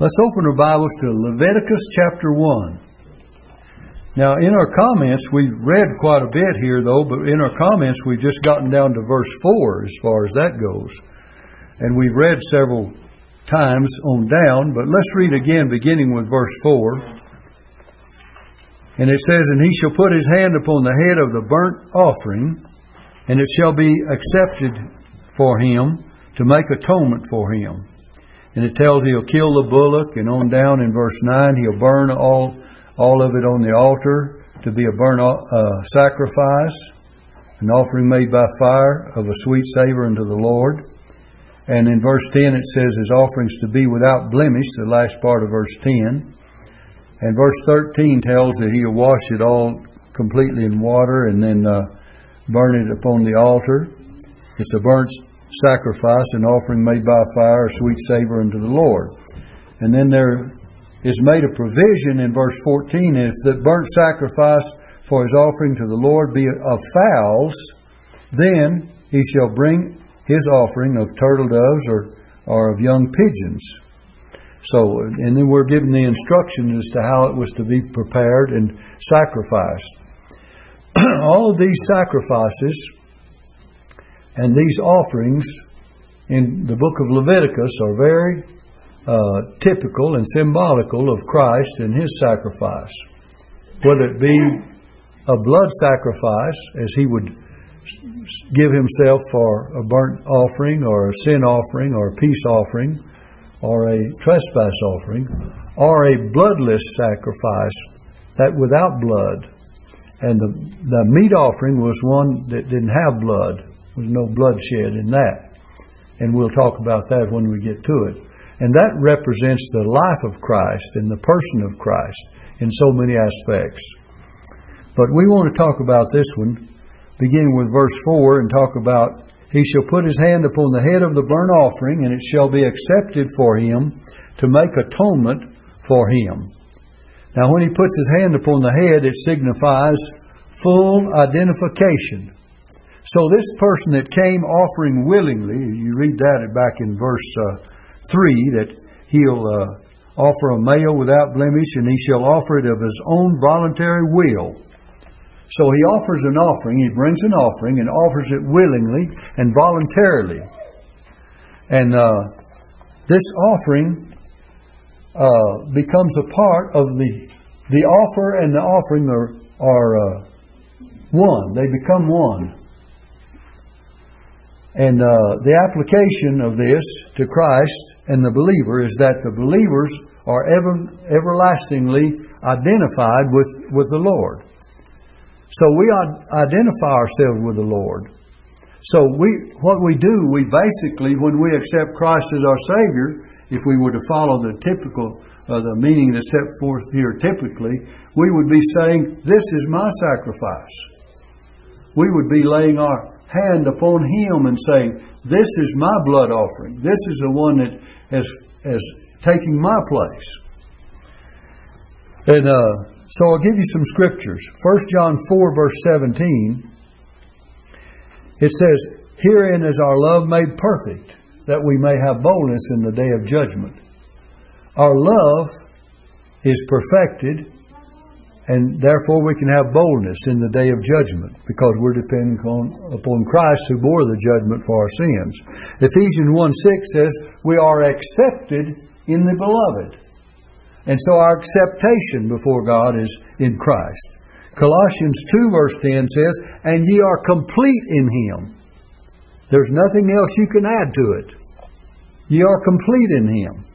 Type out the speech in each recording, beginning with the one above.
Let's open our Bibles to Leviticus chapter 1. Now, in our comments, we've read quite a bit here, though, but in our comments, we've just gotten down to verse 4 as far as that goes. And we've read several times on down, but let's read again, beginning with verse 4. And it says, And he shall put his hand upon the head of the burnt offering, and it shall be accepted for him to make atonement for him. And it tells he'll kill the bullock, and on down in verse 9, he'll burn all all of it on the altar to be a burnt uh, sacrifice, an offering made by fire of a sweet savor unto the Lord. And in verse 10 it says his offerings to be without blemish, the last part of verse 10. And verse 13 tells that he'll wash it all completely in water and then uh, burn it upon the altar. It's a burnt sacrifice, an offering made by fire, a sweet savor unto the Lord. And then there is made a provision in verse 14 if the burnt sacrifice for his offering to the Lord be of fowls, then he shall bring his offering of turtle doves or, or of young pigeons. So, and then we're given the instructions as to how it was to be prepared and sacrificed. All of these sacrifices and these offerings in the book of Leviticus are very uh, typical and symbolical of Christ and His sacrifice. Whether it be a blood sacrifice, as He would give Himself for a burnt offering or a sin offering or a peace offering or a trespass offering, or a bloodless sacrifice that without blood. And the, the meat offering was one that didn't have blood. Was no bloodshed in that. And we'll talk about that when we get to it. And that represents the life of Christ and the person of Christ in so many aspects. But we want to talk about this one, beginning with verse 4, and talk about He shall put His hand upon the head of the burnt offering, and it shall be accepted for Him to make atonement for Him. Now, when He puts His hand upon the head, it signifies full identification. So, this person that came offering willingly, you read that back in verse. Uh, 3 that he'll uh, offer a male without blemish, and he shall offer it of his own voluntary will. So he offers an offering, he brings an offering and offers it willingly and voluntarily. And uh, this offering uh, becomes a part of the the offer and the offering are are uh, one. They become one. And uh, the application of this to Christ and the believer is that the believers are ever, everlastingly identified with, with the Lord. So we identify ourselves with the Lord. So we, what we do, we basically, when we accept Christ as our Savior, if we were to follow the typical, uh, the meaning that's set forth here typically, we would be saying, "This is my sacrifice." We would be laying our hand upon him and saying, This is my blood offering. This is the one that is, is taking my place. And uh, so I'll give you some scriptures. 1 John 4, verse 17, it says, Herein is our love made perfect, that we may have boldness in the day of judgment. Our love is perfected and therefore we can have boldness in the day of judgment because we're depending on, upon Christ who bore the judgment for our sins. Ephesians 1 6 says, We are accepted in the beloved. And so our acceptation before God is in Christ. Colossians 2 verse 10 says, And ye are complete in Him. There's nothing else you can add to it. Ye are complete in Him.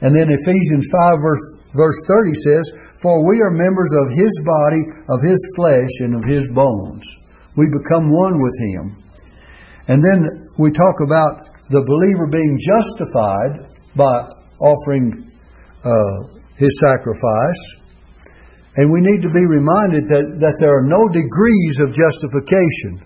And then Ephesians 5 verse, verse 30 says, for we are members of His body, of His flesh, and of His bones. We become one with Him. And then we talk about the believer being justified by offering uh, his sacrifice. And we need to be reminded that, that there are no degrees of justification.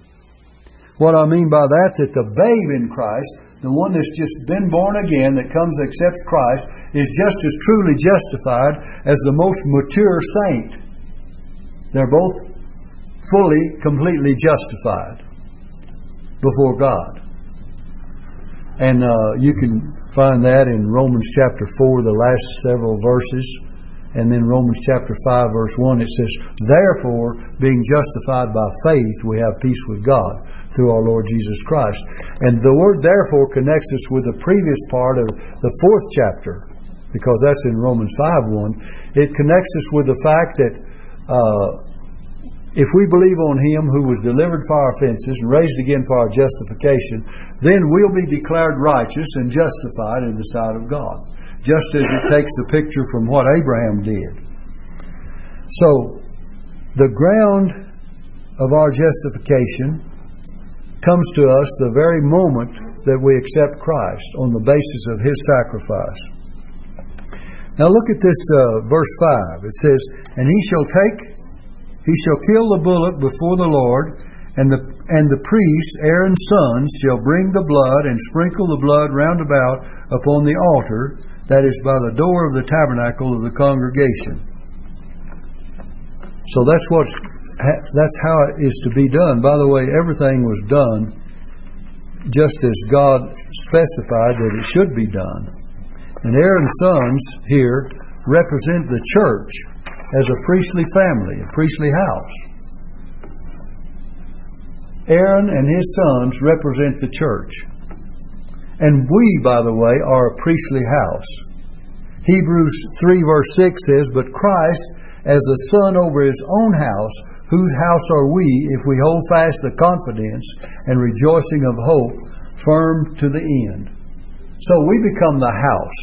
What I mean by that, that the babe in Christ the one that's just been born again, that comes and accepts Christ, is just as truly justified as the most mature saint. They're both fully, completely justified before God. And uh, you can find that in Romans chapter 4, the last several verses. And then Romans chapter 5, verse 1, it says, Therefore, being justified by faith, we have peace with God through our Lord Jesus Christ. And the word therefore connects us with the previous part of the fourth chapter, because that's in Romans 5 1. It connects us with the fact that uh, if we believe on Him who was delivered for our offenses and raised again for our justification, then we'll be declared righteous and justified in the sight of God. Just as it takes the picture from what Abraham did. So, the ground of our justification comes to us the very moment that we accept Christ on the basis of His sacrifice. Now look at this uh, verse 5. It says, And he shall take, he shall kill the bullock before the Lord, and the, and the priest, Aaron's sons, shall bring the blood and sprinkle the blood round about upon the altar that is by the door of the tabernacle of the congregation. So that's what's that's how it is to be done. By the way, everything was done just as God specified that it should be done. And Aaron's sons here represent the church as a priestly family, a priestly house. Aaron and his sons represent the church. And we, by the way, are a priestly house. Hebrews 3 verse 6 says, But Christ, as a son over his own house, Whose house are we if we hold fast the confidence and rejoicing of hope firm to the end? So we become the house.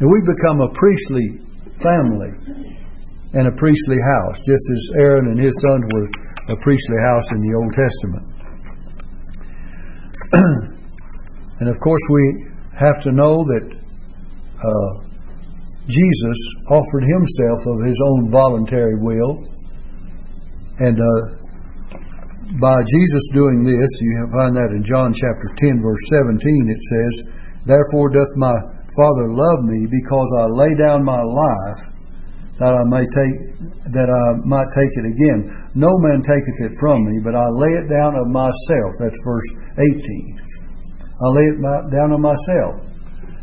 And we become a priestly family and a priestly house, just as Aaron and his sons were a priestly house in the Old Testament. and of course, we have to know that uh, Jesus offered himself of his own voluntary will and uh, by Jesus doing this, you find that in John chapter 10, verse 17, it says, Therefore doth my Father love me, because I lay down my life that I may take that I might take it again. No man taketh it from me, but I lay it down of myself. That's verse 18. I lay it down of myself.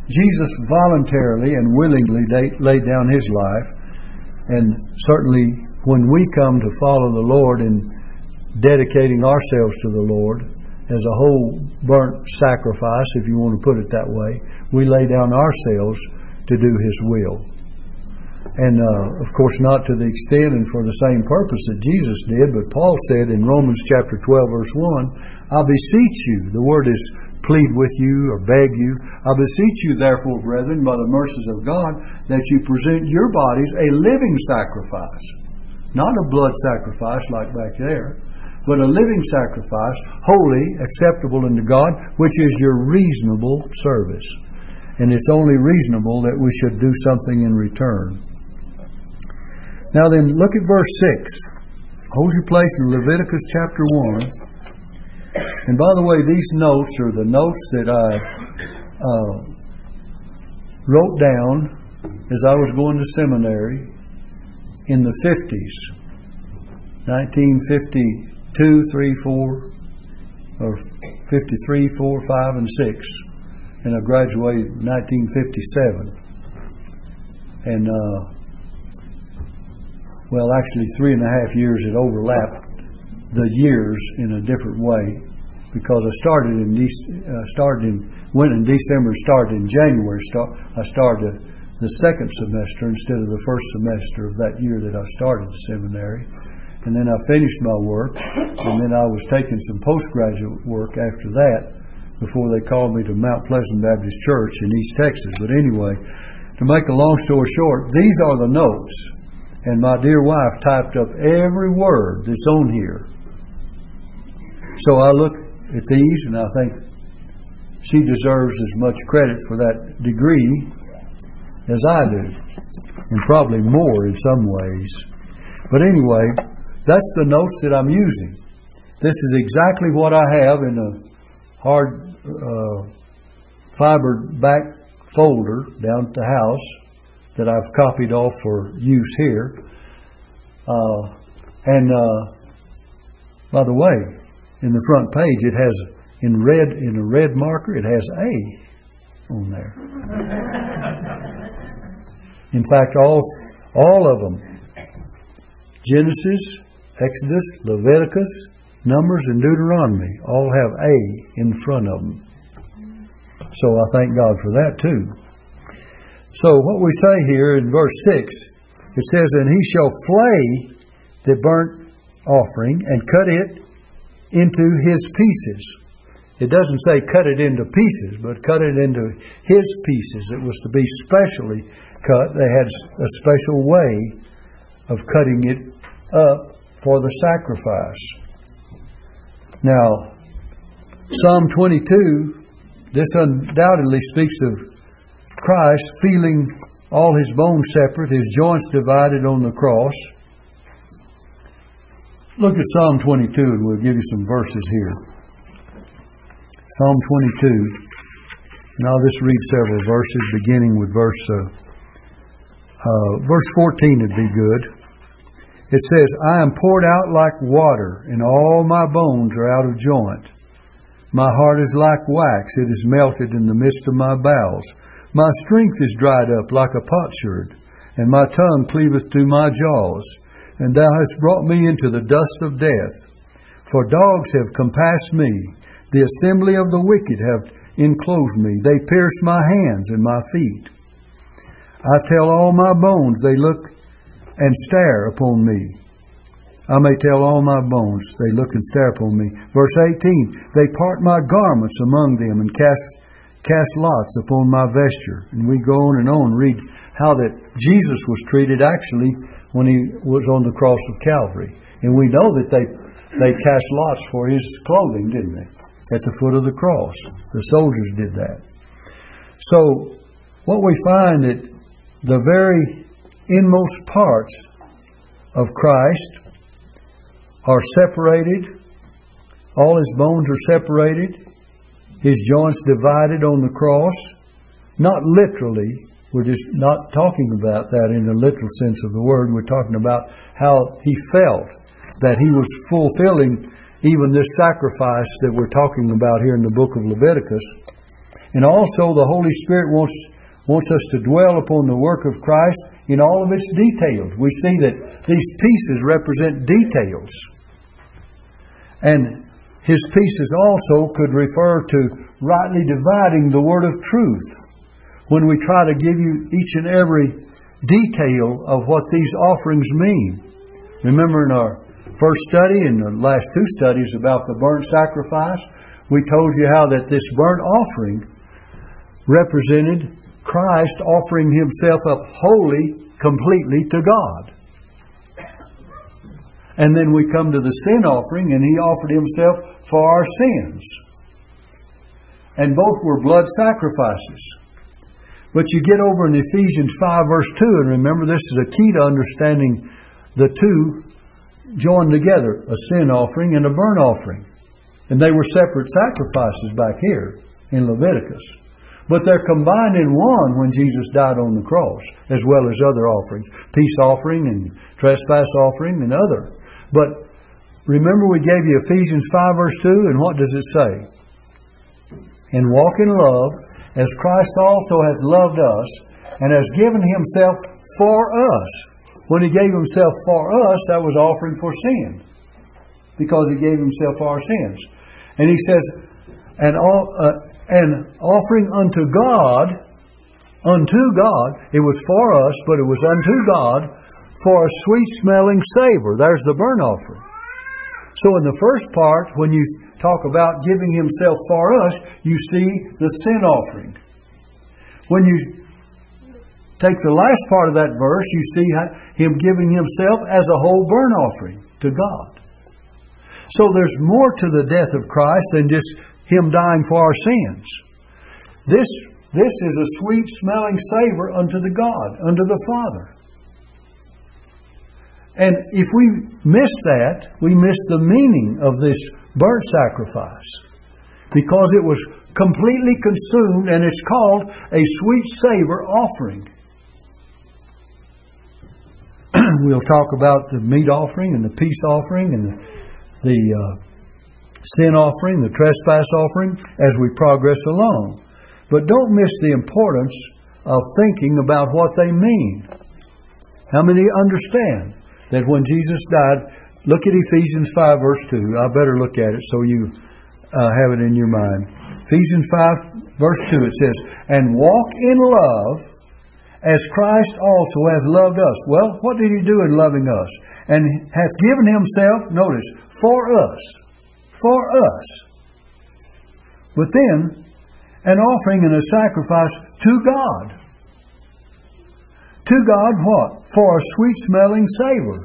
Jesus voluntarily and willingly laid down his life, and certainly when we come to follow the Lord in dedicating ourselves to the Lord as a whole burnt sacrifice, if you want to put it that way, we lay down ourselves to do His will. And uh, of course, not to the extent and for the same purpose that Jesus did, but Paul said in Romans chapter 12, verse 1, I beseech you, the word is plead with you or beg you. I beseech you, therefore, brethren, by the mercies of God, that you present your bodies a living sacrifice not a blood sacrifice like back there, but a living sacrifice, holy, acceptable unto God, which is your reasonable service. And it's only reasonable that we should do something in return. Now then, look at verse 6. Hold your place in Leviticus chapter 1. And by the way, these notes are the notes that I uh, wrote down as I was going to seminary in the 50s 1952, 3, 4, or 53, 4, 5, and 6. And I graduated in 1957. And, uh, well, actually, three and a half years it overlapped the years in a different way because I started in uh, started in went in December, started in January. Start, I started the second semester instead of the first semester of that year that I started the seminary. And then I finished my work, and then I was taking some postgraduate work after that before they called me to Mount Pleasant Baptist Church in East Texas. But anyway, to make a long story short, these are the notes. And my dear wife typed up every word that's on here. So I look at these and I think she deserves as much credit for that degree as I do, and probably more in some ways. But anyway, that's the notes that I'm using. This is exactly what I have in a hard uh, fibered back folder down at the house that I've copied off for use here. Uh, and uh, by the way, in the front page it has in red in a red marker, it has A on there. in fact, all all of them, Genesis, Exodus, Leviticus, Numbers, and Deuteronomy, all have A in front of them. So I thank God for that too. So what we say here in verse 6, it says, And he shall flay the burnt offering and cut it into his pieces. It doesn't say cut it into pieces, but cut it into his pieces. It was to be specially cut. They had a special way of cutting it up for the sacrifice. Now, Psalm 22, this undoubtedly speaks of Christ feeling all his bones separate, his joints divided on the cross. Look at Psalm 22 and we'll give you some verses here. Psalm 22. And I'll just read several verses beginning with verse uh, uh, verse 14 would be good. It says, I am poured out like water, and all my bones are out of joint. My heart is like wax, it is melted in the midst of my bowels. My strength is dried up like a potsherd, and my tongue cleaveth to my jaws. And thou hast brought me into the dust of death. For dogs have compassed me, the assembly of the wicked have enclosed me. They pierce my hands and my feet. I tell all my bones, they look and stare upon me. I may tell all my bones, they look and stare upon me. Verse 18, they part my garments among them and cast cast lots upon my vesture. And we go on and on, read how that Jesus was treated actually when he was on the cross of Calvary. And we know that they, they cast lots for his clothing, didn't they? At the foot of the cross. The soldiers did that. So, what we find that the very inmost parts of Christ are separated. All his bones are separated his joints divided on the cross. Not literally, we're just not talking about that in the literal sense of the word. We're talking about how he felt that he was fulfilling even this sacrifice that we're talking about here in the book of Leviticus. And also, the Holy Spirit wants, wants us to dwell upon the work of Christ in all of its details. We see that these pieces represent details. And his pieces also could refer to rightly dividing the word of truth. When we try to give you each and every detail of what these offerings mean. Remember in our first study and the last two studies about the burnt sacrifice, we told you how that this burnt offering represented Christ offering himself up wholly, completely to God. And then we come to the sin offering, and he offered himself for our sins. And both were blood sacrifices. But you get over in Ephesians 5, verse 2, and remember this is a key to understanding the two joined together a sin offering and a burnt offering. And they were separate sacrifices back here in Leviticus. But they're combined in one when Jesus died on the cross, as well as other offerings peace offering and trespass offering and other. But remember, we gave you Ephesians 5, verse 2, and what does it say? And walk in love, as Christ also hath loved us, and has given himself for us. When he gave himself for us, that was offering for sin, because he gave himself for our sins. And he says, all, uh, offering unto God, unto God, it was for us, but it was unto God for a sweet smelling savor. There's the burnt offering. So in the first part, when you talk about giving himself for us, you see the sin offering. When you take the last part of that verse, you see him giving himself as a whole burnt offering to God. So there's more to the death of Christ than just him dying for our sins. This, this is a sweet smelling savor unto the God, unto the Father. And if we miss that, we miss the meaning of this burnt sacrifice. Because it was completely consumed and it's called a sweet savor offering. we'll talk about the meat offering and the peace offering and the, the uh, sin offering, the trespass offering, as we progress along. But don't miss the importance of thinking about what they mean. How many understand that when Jesus died, look at Ephesians 5, verse 2. I better look at it so you uh, have it in your mind. Ephesians 5, verse 2, it says, And walk in love as Christ also hath loved us. Well, what did he do in loving us? And hath given himself, notice, for us. For us. But then, an offering and a sacrifice to God. To God what? For a sweet smelling savor.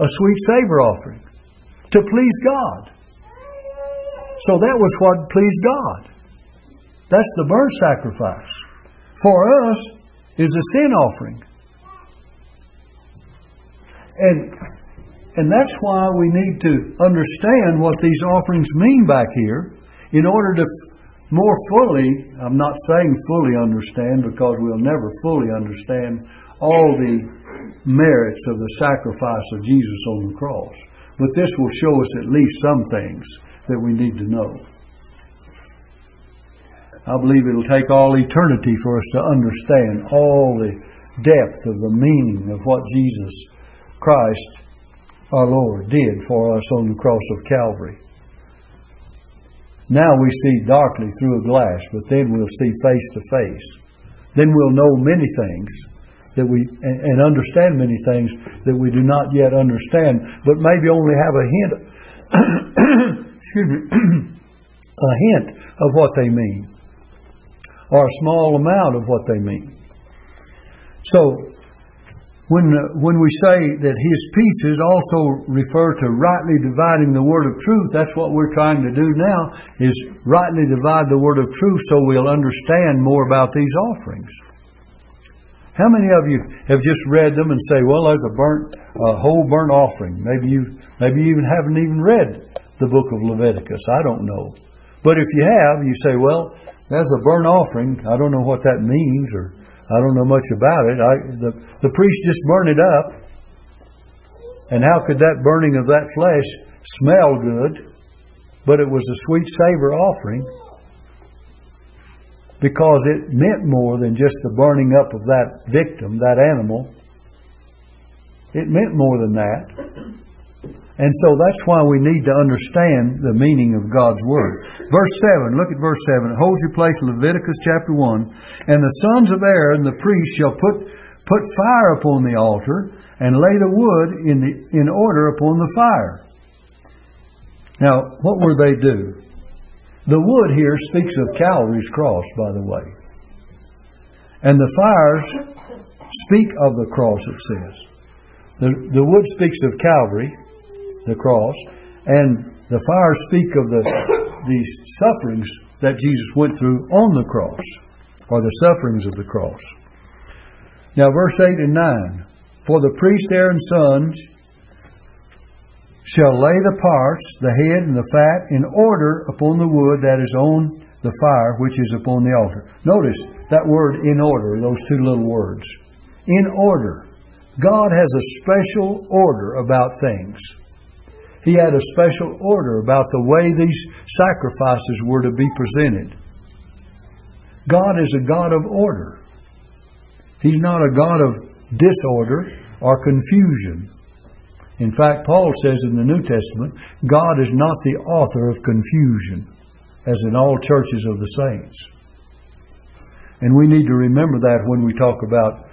A sweet savor offering. To please God. So that was what pleased God. That's the burnt sacrifice. For us is a sin offering. And and that's why we need to understand what these offerings mean back here in order to more fully, I'm not saying fully understand because we'll never fully understand all the merits of the sacrifice of Jesus on the cross. But this will show us at least some things that we need to know. I believe it'll take all eternity for us to understand all the depth of the meaning of what Jesus Christ, our Lord, did for us on the cross of Calvary. Now we see darkly through a glass, but then we'll see face to face. Then we'll know many things that we and understand many things that we do not yet understand, but maybe only have a hint excuse me a hint of what they mean. Or a small amount of what they mean. So when, uh, when we say that his pieces also refer to rightly dividing the word of truth, that's what we're trying to do now, is rightly divide the word of truth so we'll understand more about these offerings. How many of you have just read them and say, well, there's a burnt, a whole burnt offering? Maybe you, maybe you even haven't even read the book of Leviticus. I don't know. But if you have, you say, well, there's a burnt offering. I don't know what that means or I don't know much about it. I, the, the priest just burned it up. And how could that burning of that flesh smell good? But it was a sweet savor offering because it meant more than just the burning up of that victim, that animal. It meant more than that. And so that's why we need to understand the meaning of God's Word. Verse 7, look at verse 7. It holds your place in Leviticus chapter 1. And the sons of Aaron, the priest, shall put, put fire upon the altar and lay the wood in, the, in order upon the fire. Now, what were they do? The wood here speaks of Calvary's cross, by the way. And the fires speak of the cross, it says. The, the wood speaks of Calvary, the cross, and the fires speak of the, the sufferings that Jesus went through on the cross, or the sufferings of the cross. Now, verse 8 and 9 For the priest Aaron's sons shall lay the parts, the head and the fat, in order upon the wood that is on the fire which is upon the altar. Notice that word in order, those two little words. In order. God has a special order about things. He had a special order about the way these sacrifices were to be presented. God is a God of order. He's not a God of disorder or confusion. In fact, Paul says in the New Testament, God is not the author of confusion, as in all churches of the saints. And we need to remember that when we talk about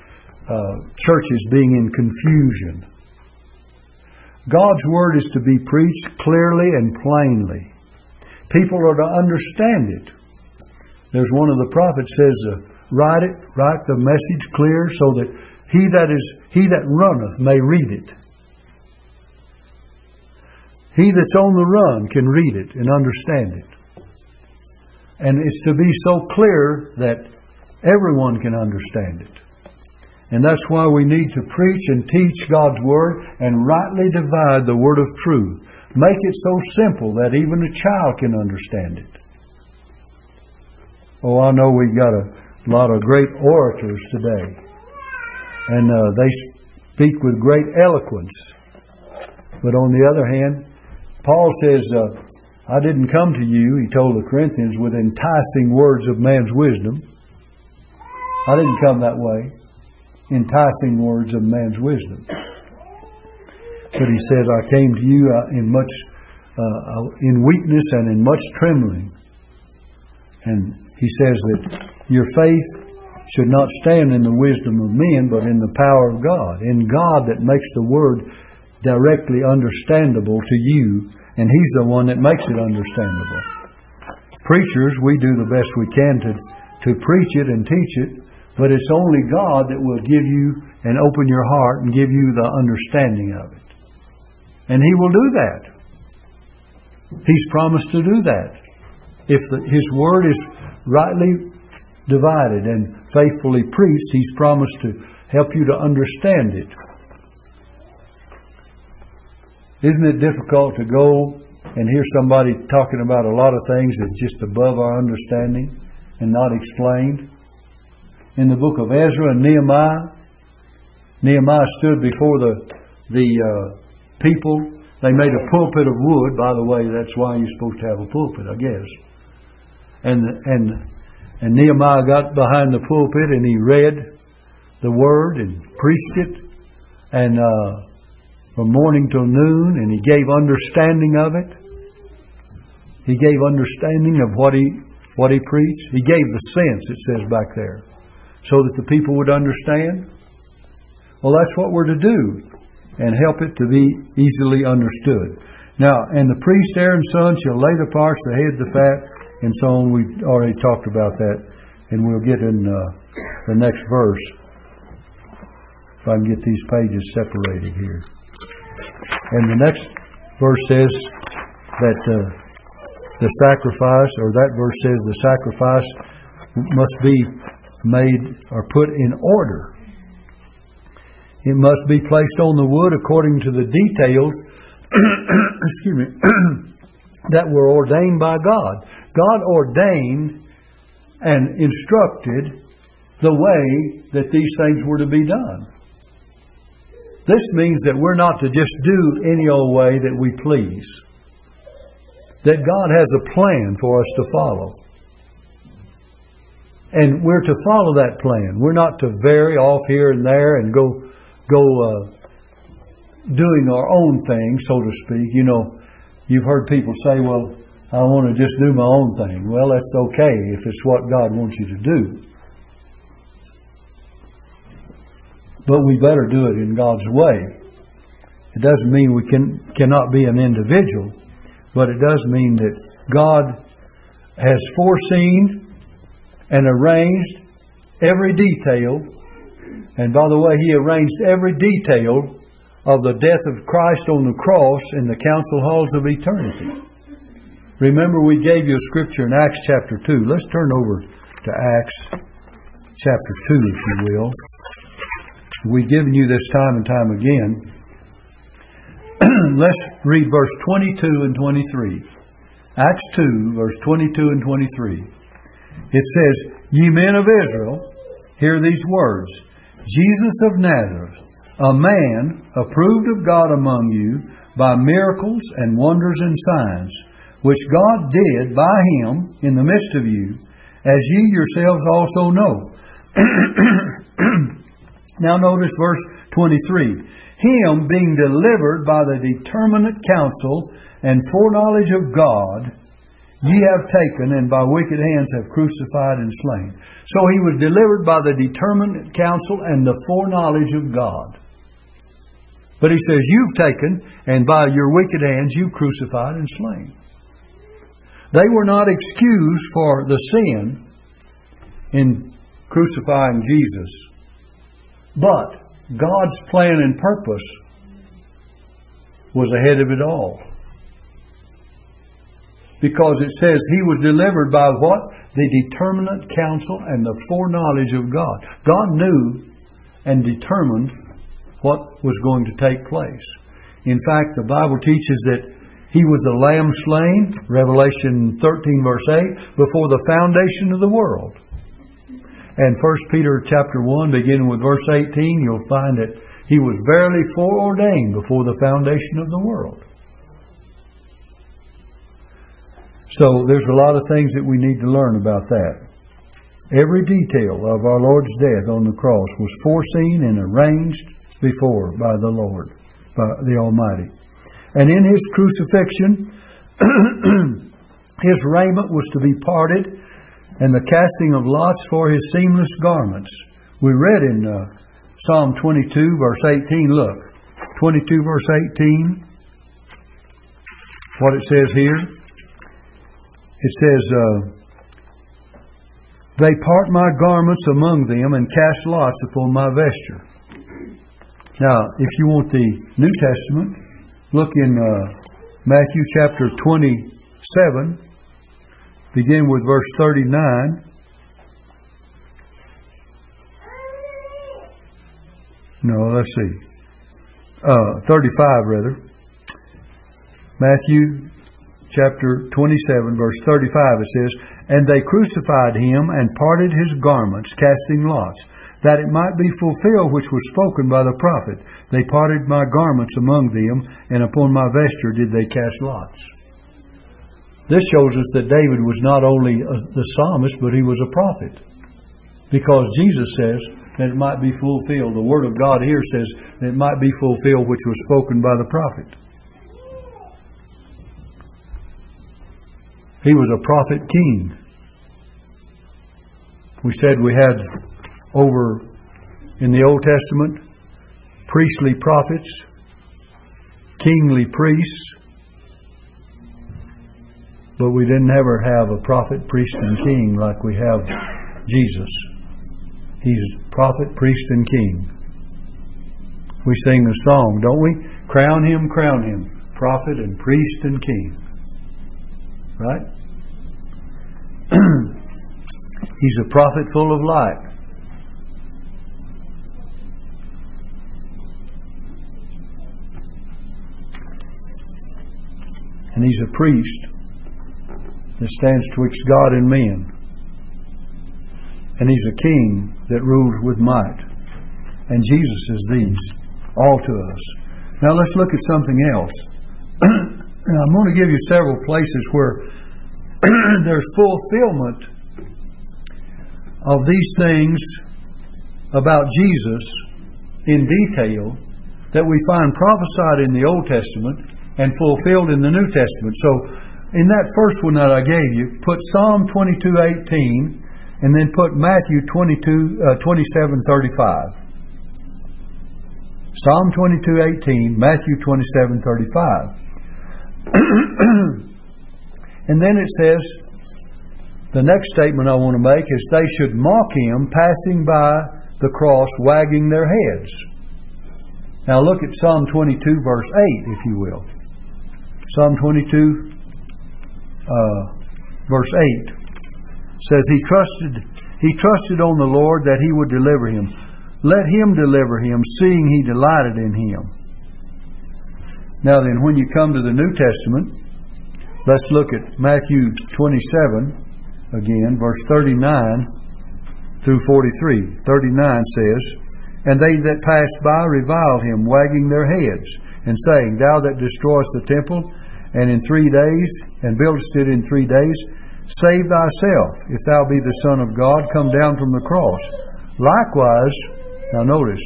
uh, churches being in confusion. God's Word is to be preached clearly and plainly. People are to understand it. There's one of the prophets says, uh, write it, write the message clear so that he that is he that runneth may read it. He that's on the run can read it and understand it. And it's to be so clear that everyone can understand it. And that's why we need to preach and teach God's Word and rightly divide the Word of truth. Make it so simple that even a child can understand it. Oh, I know we've got a lot of great orators today. And uh, they speak with great eloquence. But on the other hand, Paul says, uh, I didn't come to you, he told the Corinthians, with enticing words of man's wisdom. I didn't come that way, enticing words of man's wisdom. But he says, I came to you uh, in much, uh, uh, in weakness and in much trembling. And he says that your faith should not stand in the wisdom of men, but in the power of God. In God that makes the Word directly understandable to you, and He's the one that makes it understandable. Preachers, we do the best we can to, to preach it and teach it, but it's only God that will give you and open your heart and give you the understanding of it. And He will do that. He's promised to do that. If the, His Word is rightly divided and faithfully preached, He's promised to help you to understand it. Isn't it difficult to go and hear somebody talking about a lot of things that's just above our understanding and not explained? In the book of Ezra and Nehemiah, Nehemiah stood before the the uh, people. They made a pulpit of wood. By the way, that's why you're supposed to have a pulpit, I guess. And and and Nehemiah got behind the pulpit and he read the word and preached it, and uh, from morning till noon, and he gave understanding of it. He gave understanding of what he what he preached. He gave the sense, it says back there, so that the people would understand. Well, that's what we're to do, and help it to be easily understood. Now, and the priest Aaron's son shall lay the parts, the head, the fat, and so on. We've already talked about that, and we'll get in uh, the next verse. If I can get these pages separated here. And the next verse says that uh, the sacrifice, or that verse says the sacrifice must be made or put in order. It must be placed on the wood according to the details excuse me, that were ordained by God. God ordained and instructed the way that these things were to be done. This means that we're not to just do any old way that we please. That God has a plan for us to follow. And we're to follow that plan. We're not to vary off here and there and go go uh, doing our own thing, so to speak. You know, you've heard people say, well, I want to just do my own thing. Well, that's okay if it's what God wants you to do. But we better do it in God's way. It doesn't mean we can cannot be an individual, but it does mean that God has foreseen and arranged every detail. And by the way, He arranged every detail of the death of Christ on the cross in the council halls of eternity. Remember, we gave you a scripture in Acts chapter 2. Let's turn over to Acts chapter 2, if you will. We've given you this time and time again. Let's read verse 22 and 23. Acts 2, verse 22 and 23. It says, Ye men of Israel, hear these words Jesus of Nazareth a man approved of God among you by miracles and wonders and signs, which God did by him in the midst of you, as ye yourselves also know. now notice verse 23. Him being delivered by the determinate counsel and foreknowledge of God, ye have taken and by wicked hands have crucified and slain. So he was delivered by the determinate counsel and the foreknowledge of God. But he says, You've taken, and by your wicked hands you've crucified and slain. They were not excused for the sin in crucifying Jesus. But God's plan and purpose was ahead of it all. Because it says he was delivered by what? The determinate counsel and the foreknowledge of God. God knew and determined what was going to take place. In fact, the Bible teaches that he was the lamb slain, Revelation 13, verse 8, before the foundation of the world. And 1 Peter chapter 1, beginning with verse 18, you'll find that he was verily foreordained before the foundation of the world. So there's a lot of things that we need to learn about that. Every detail of our Lord's death on the cross was foreseen and arranged before by the Lord, by the Almighty. And in his crucifixion, his raiment was to be parted, and the casting of lots for his seamless garments. We read in uh, Psalm 22, verse 18. Look, 22, verse 18. What it says here. It says, uh, They part my garments among them and cast lots upon my vesture. Now, if you want the New Testament, look in uh, Matthew chapter 27, begin with verse 39. No, let's see. Uh, 35, rather. Matthew chapter 27, verse 35, it says, And they crucified him and parted his garments, casting lots, that it might be fulfilled which was spoken by the prophet. They parted my garments among them, and upon my vesture did they cast lots. This shows us that David was not only a, the psalmist, but he was a prophet. Because Jesus says, that it might be fulfilled. The Word of God here says that it might be fulfilled which was spoken by the prophet. He was a prophet king. We said we had over in the Old Testament priestly prophets, kingly priests, but we didn't ever have a prophet, priest, and king like we have Jesus. He's prophet, priest, and king. We sing the song, don't we? Crown him, crown him, prophet and priest and king. Right? He's a prophet full of light. And he's a priest that stands twixt God and men and he's a king that rules with might. And Jesus is these, all to us. Now let's look at something else. I'm going to give you several places where there's fulfillment of these things about Jesus in detail that we find prophesied in the Old Testament and fulfilled in the New Testament. So, in that first one that I gave you, put Psalm 22:18 and then put Matthew 22, uh, 27, 35. Psalm 22, 18, Matthew 27, 35. and then it says, the next statement I want to make is they should mock him passing by the cross wagging their heads. Now look at Psalm 22, verse 8, if you will. Psalm 22, uh, verse 8 says he trusted he trusted on the Lord that he would deliver him. Let him deliver him, seeing he delighted in him. Now then, when you come to the New Testament, let's look at Matthew 27 again, verse 39 through 43. 39 says, And they that passed by reviled him, wagging their heads, and saying, Thou that destroyest the temple, and in three days, and buildest it in three days, Save thyself. If thou be the Son of God, come down from the cross. Likewise, now notice,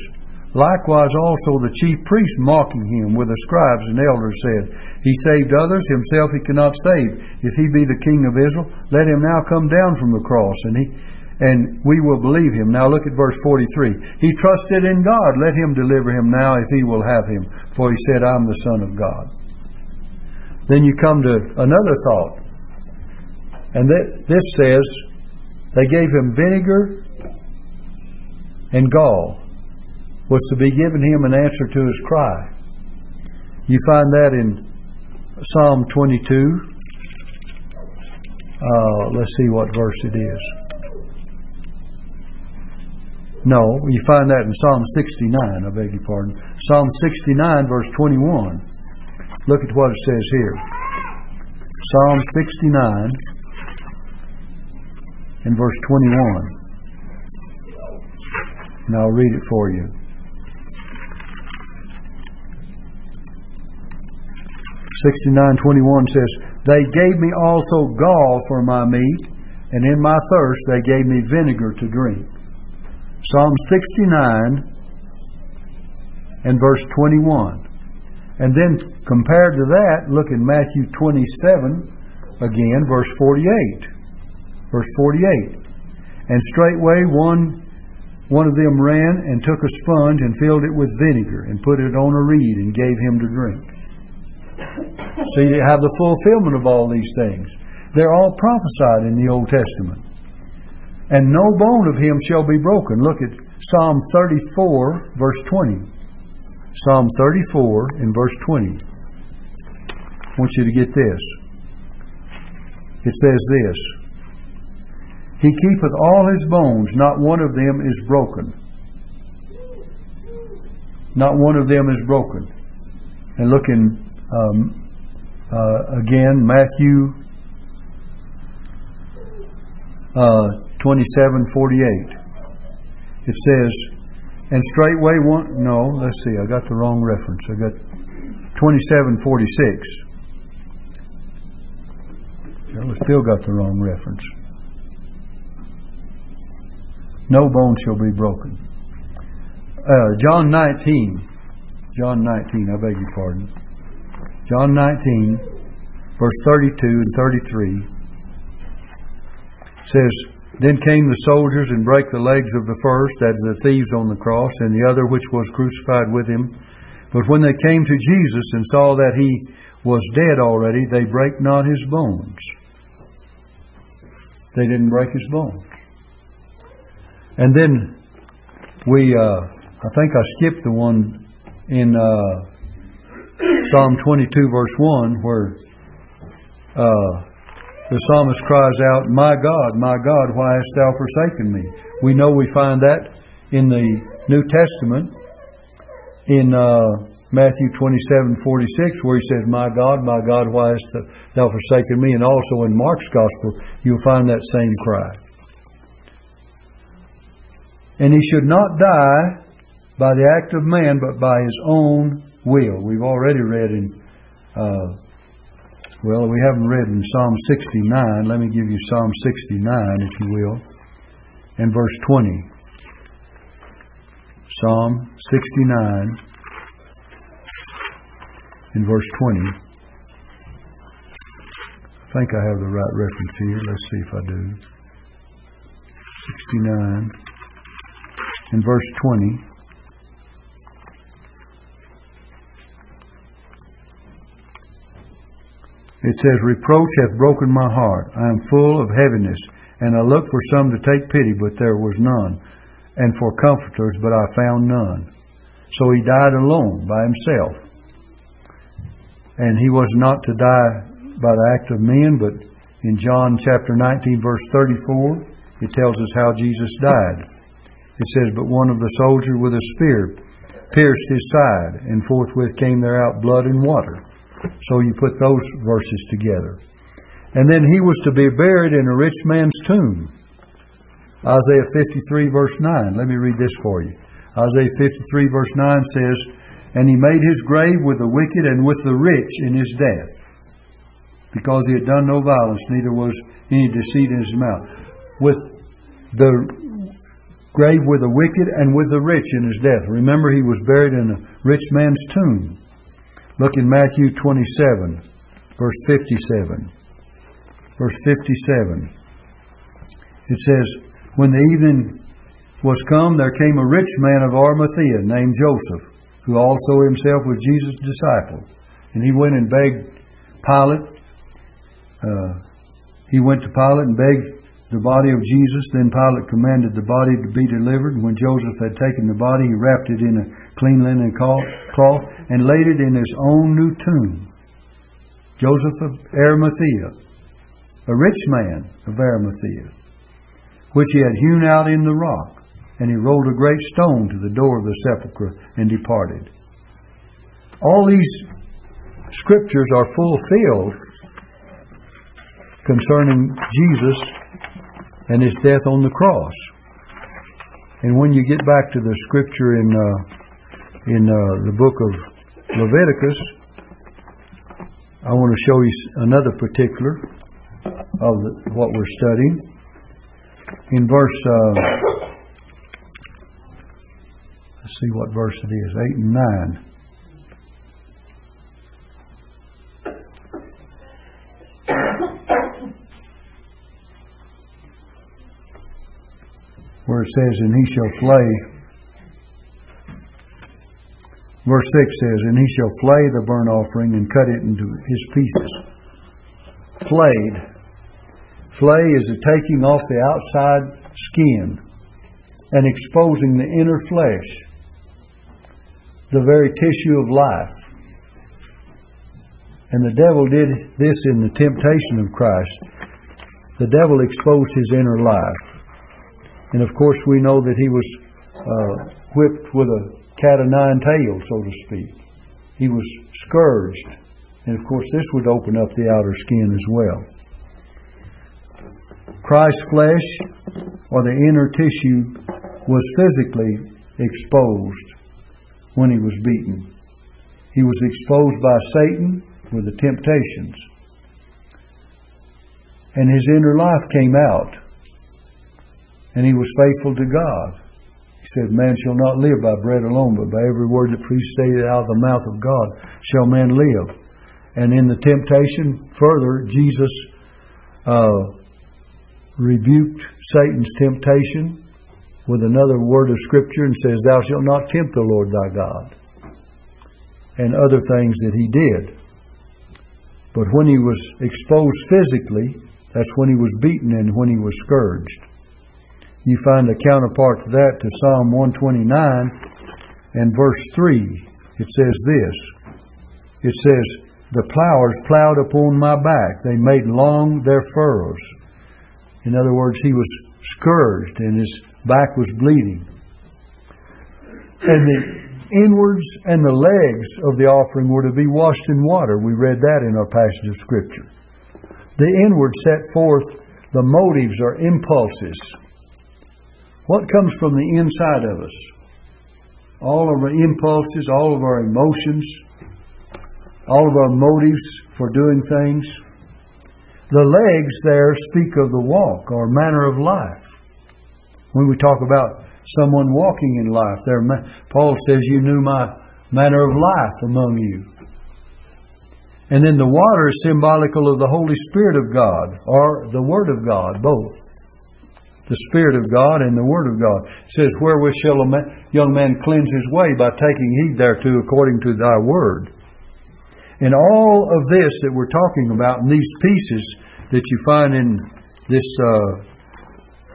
likewise also the chief priests mocking him with the scribes and elders said, He saved others, himself he cannot save. If he be the king of Israel, let him now come down from the cross, and he and we will believe him. Now look at verse 43. He trusted in God. Let him deliver him now if he will have him. For he said, I'm the Son of God. Then you come to another thought. And this says they gave him vinegar and gall was to be given him an answer to his cry. You find that in Psalm 22. Uh, let's see what verse it is. No, you find that in Psalm 69, I beg your pardon. Psalm 69, verse 21. Look at what it says here. Psalm 69 in verse 21. And I'll read it for you. 69:21 says, "They gave me also gall for my meat, and in my thirst they gave me vinegar to drink." Psalm 69 and verse 21. And then compared to that, look in Matthew 27 again, verse 48. Verse 48. And straightway one one of them ran and took a sponge and filled it with vinegar and put it on a reed and gave him to drink. So you have the fulfillment of all these things. They're all prophesied in the Old Testament. And no bone of him shall be broken. Look at Psalm 34, verse 20. Psalm 34 in verse 20. I want you to get this. It says this He keepeth all his bones, not one of them is broken. Not one of them is broken. And look in um, uh, again Matthew uh, 27 48. It says, and straightway one, no, let's see, I got the wrong reference. I got 2746. Well, I still got the wrong reference. No bone shall be broken. Uh, John 19. John 19, I beg your pardon. John 19, verse 32 and 33 says, then came the soldiers and brake the legs of the first, that is, the thieves on the cross, and the other which was crucified with him. But when they came to Jesus and saw that he was dead already, they brake not his bones. They didn't break his bones. And then we, uh, I think I skipped the one in uh, Psalm 22, verse 1, where uh, the psalmist cries out, My God, my God, why hast thou forsaken me? We know we find that in the New Testament in uh, Matthew 27 46, where he says, My God, my God, why hast thou forsaken me? And also in Mark's Gospel, you'll find that same cry. And he should not die by the act of man, but by his own will. We've already read in uh, well, we haven't read in Psalm 69. Let me give you Psalm 69, if you will, and verse 20. Psalm 69 in verse 20. I think I have the right reference here. Let's see if I do. 69 in verse 20. It says, Reproach hath broken my heart. I am full of heaviness, and I looked for some to take pity, but there was none, and for comforters, but I found none. So he died alone by himself. And he was not to die by the act of men, but in John chapter 19, verse 34, it tells us how Jesus died. It says, But one of the soldiers with a spear pierced his side, and forthwith came there out blood and water. So you put those verses together. And then he was to be buried in a rich man's tomb. Isaiah 53, verse 9. Let me read this for you. Isaiah 53, verse 9 says, And he made his grave with the wicked and with the rich in his death, because he had done no violence, neither was any deceit in his mouth. With the grave with the wicked and with the rich in his death. Remember, he was buried in a rich man's tomb. Look in Matthew 27, verse 57. Verse 57. It says, When the evening was come, there came a rich man of Arimathea named Joseph, who also himself was Jesus' disciple. And he went and begged Pilate. Uh, he went to Pilate and begged the body of Jesus. Then Pilate commanded the body to be delivered. When Joseph had taken the body, he wrapped it in a clean linen cloth and laid it in his own new tomb. Joseph of Arimathea, a rich man of Arimathea, which he had hewn out in the rock. And he rolled a great stone to the door of the sepulchre and departed. All these scriptures are fulfilled concerning Jesus and his death on the cross. And when you get back to the scripture in uh, in uh, the book of Leviticus, I want to show you another particular of the, what we're studying. In verse, uh, let's see what verse it is, 8 and 9. Where it says, And he shall flay Verse 6 says, And he shall flay the burnt offering and cut it into his pieces. Flayed. Flay is taking off the outside skin and exposing the inner flesh, the very tissue of life. And the devil did this in the temptation of Christ. The devil exposed his inner life. And of course, we know that he was uh, whipped with a cat o' nine tails, so to speak. He was scourged. And of course, this would open up the outer skin as well. Christ's flesh, or the inner tissue, was physically exposed when he was beaten. He was exposed by Satan with the temptations. And his inner life came out. And he was faithful to God. He said, Man shall not live by bread alone, but by every word that proceeds out of the mouth of God shall man live. And in the temptation, further, Jesus uh, rebuked Satan's temptation with another word of Scripture and says, Thou shalt not tempt the Lord thy God. And other things that he did. But when he was exposed physically, that's when he was beaten and when he was scourged you find a counterpart to that to Psalm 129 and verse 3. It says this It says, The plowers plowed upon my back, they made long their furrows. In other words, he was scourged and his back was bleeding. And the inwards and the legs of the offering were to be washed in water. We read that in our passage of Scripture. The inwards set forth the motives or impulses what comes from the inside of us? All of our impulses, all of our emotions, all of our motives for doing things. The legs there speak of the walk or manner of life. When we talk about someone walking in life, there Paul says, "You knew my manner of life among you." And then the water is symbolical of the Holy Spirit of God or the Word of God, both the Spirit of God and the Word of God. It says, Wherewith shall a young man cleanse his way by taking heed thereto according to thy Word. And all of this that we're talking about in these pieces that you find in this uh,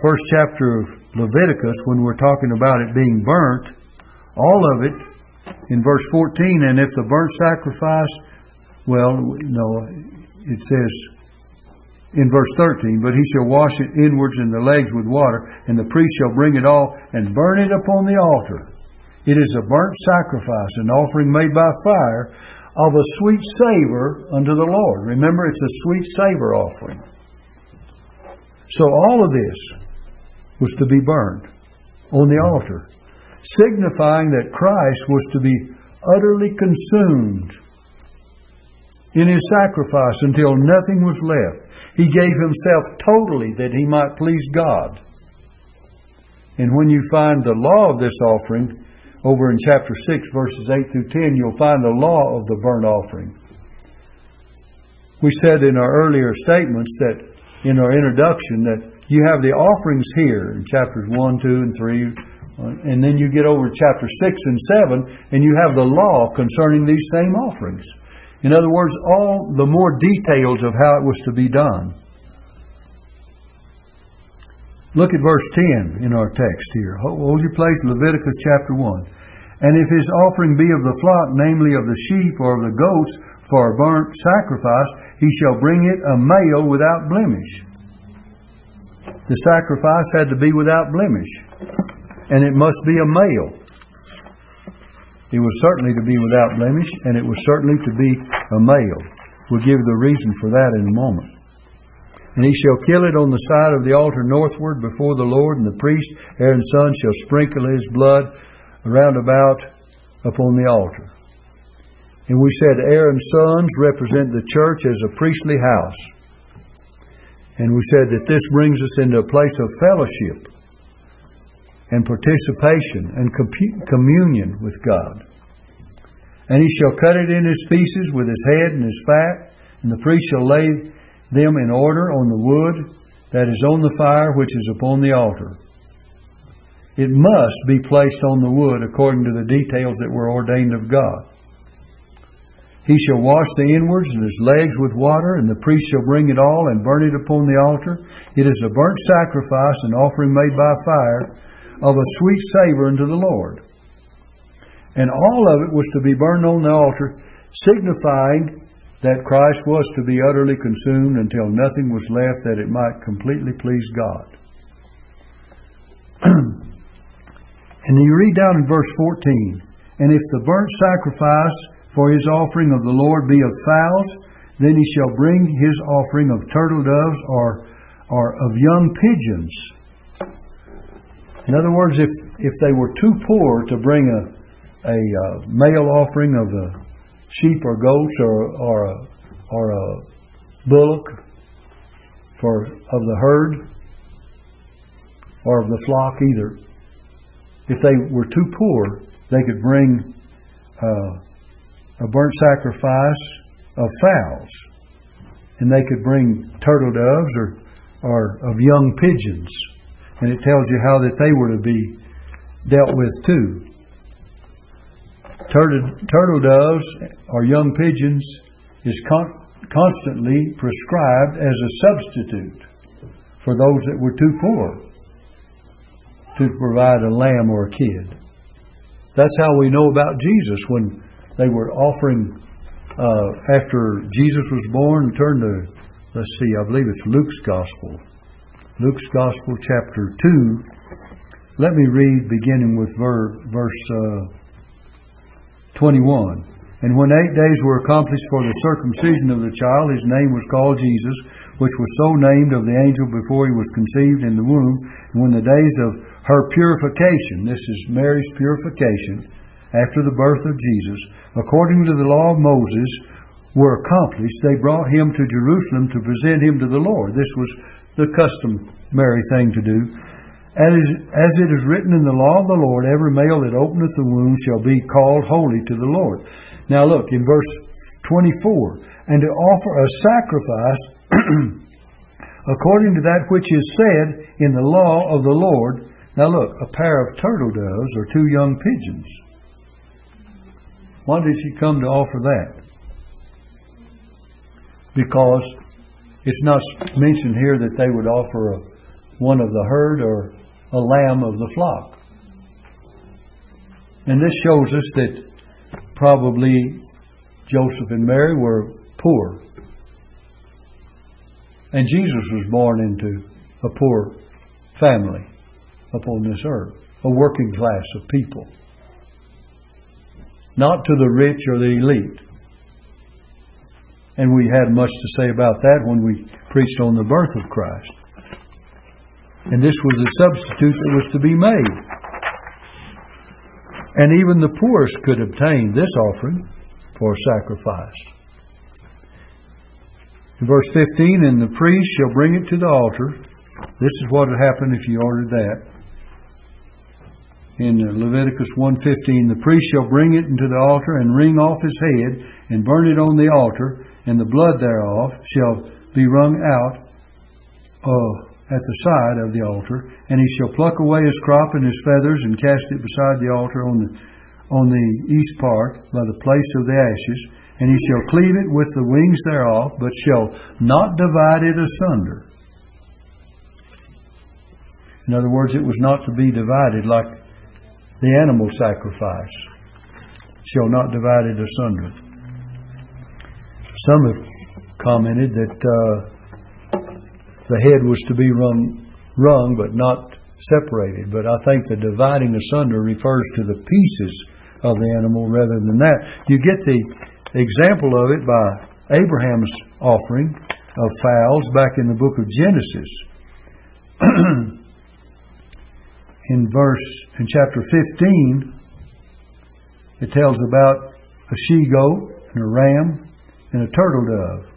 first chapter of Leviticus, when we're talking about it being burnt, all of it in verse 14, and if the burnt sacrifice, well, no, it says, in verse 13, but he shall wash it inwards and the legs with water, and the priest shall bring it all and burn it upon the altar. It is a burnt sacrifice, an offering made by fire of a sweet savor unto the Lord. Remember, it's a sweet savor offering. So all of this was to be burned on the altar, signifying that Christ was to be utterly consumed in his sacrifice until nothing was left. He gave himself totally that he might please God. And when you find the law of this offering, over in chapter 6, verses 8 through 10, you'll find the law of the burnt offering. We said in our earlier statements that, in our introduction, that you have the offerings here in chapters 1, 2, and 3, and then you get over to chapter 6 and 7, and you have the law concerning these same offerings. In other words, all the more details of how it was to be done. Look at verse 10 in our text here. Hold your place, Leviticus chapter 1. And if his offering be of the flock, namely of the sheep or of the goats, for a burnt sacrifice, he shall bring it a male without blemish. The sacrifice had to be without blemish, and it must be a male. It was certainly to be without blemish, and it was certainly to be a male. We'll give the reason for that in a moment. And he shall kill it on the side of the altar northward before the Lord, and the priest, Aaron's son, shall sprinkle his blood round about upon the altar. And we said Aaron's sons represent the church as a priestly house. And we said that this brings us into a place of fellowship and participation and communion with God. And he shall cut it in his pieces with his head and his fat, and the priest shall lay them in order on the wood that is on the fire which is upon the altar. It must be placed on the wood according to the details that were ordained of God. He shall wash the inwards and his legs with water, and the priest shall bring it all and burn it upon the altar. It is a burnt sacrifice, an offering made by fire, of a sweet savor unto the Lord. And all of it was to be burned on the altar, signifying that Christ was to be utterly consumed until nothing was left that it might completely please God. and you read down in verse 14, and if the burnt sacrifice for his offering of the Lord be of fowls, then he shall bring his offering of turtle doves or, or of young pigeons. In other words, if, if they were too poor to bring a, a uh, male offering of a sheep or goats or, or, a, or a bullock for, of the herd or of the flock either, if they were too poor, they could bring uh, a burnt sacrifice of fowls. And they could bring turtle doves or, or of young pigeons. And it tells you how that they were to be dealt with too. Turtle, doves or young pigeons is con- constantly prescribed as a substitute for those that were too poor to provide a lamb or a kid. That's how we know about Jesus when they were offering uh, after Jesus was born. Turn to, let's see, I believe it's Luke's Gospel. Luke's Gospel, chapter 2. Let me read beginning with ver, verse uh, 21. And when eight days were accomplished for the circumcision of the child, his name was called Jesus, which was so named of the angel before he was conceived in the womb. And when the days of her purification, this is Mary's purification, after the birth of Jesus, according to the law of Moses, were accomplished, they brought him to Jerusalem to present him to the Lord. This was the customary thing to do. As, as it is written in the law of the Lord, every male that openeth the womb shall be called holy to the Lord. Now look, in verse 24, and to offer a sacrifice according to that which is said in the law of the Lord. Now look, a pair of turtle doves or two young pigeons. Why did she come to offer that? Because it's not mentioned here that they would offer a, one of the herd or a lamb of the flock. And this shows us that probably Joseph and Mary were poor. And Jesus was born into a poor family upon this earth, a working class of people not to the rich or the elite. And we had much to say about that when we preached on the birth of Christ. And this was a substitute that was to be made. And even the poorest could obtain this offering for sacrifice. In verse 15, and the priest shall bring it to the altar. This is what would happen if you ordered that in Leviticus 1:15, the priest shall bring it into the altar and wring off his head and burn it on the altar, and the blood thereof shall be wrung out uh, at the side of the altar, and he shall pluck away his crop and his feathers and cast it beside the altar on the on the east part by the place of the ashes, and he shall cleave it with the wings thereof, but shall not divide it asunder. In other words, it was not to be divided like the animal sacrifice shall not divide it asunder. Some have commented that uh, the head was to be wrung, wrung but not separated. But I think the dividing asunder refers to the pieces of the animal rather than that. You get the example of it by Abraham's offering of fowls back in the book of Genesis. in verse in chapter 15 it tells about a she goat, and a ram, and a turtle dove.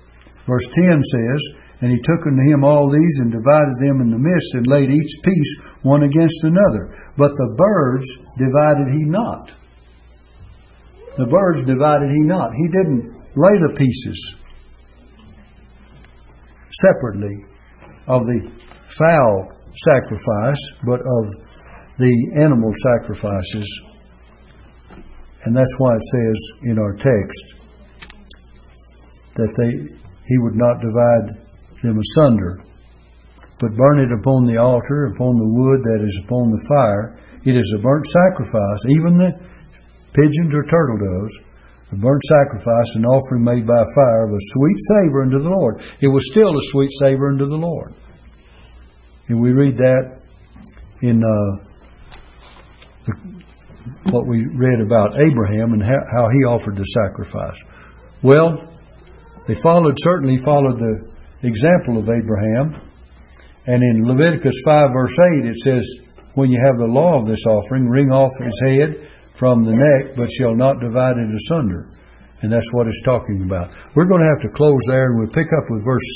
Verse 10 says, And he took unto him all these, and divided them in the midst, and laid each piece one against another. But the birds divided he not. The birds divided he not. He didn't lay the pieces separately of the fowl sacrifice, but of the animal sacrifices. And that's why it says in our text that they he would not divide them asunder, but burn it upon the altar, upon the wood that is upon the fire. It is a burnt sacrifice, even the pigeons or turtle doves, a burnt sacrifice, an offering made by fire of a sweet savor unto the Lord. It was still a sweet savor unto the Lord. And we read that in uh, what we read about Abraham and how, he offered the sacrifice. Well, they followed, certainly followed the example of Abraham. And in Leviticus 5, verse 8, it says, When you have the law of this offering, wring off his head from the neck, but shall not divide it asunder. And that's what it's talking about. We're going to have to close there, and we'll pick up with verse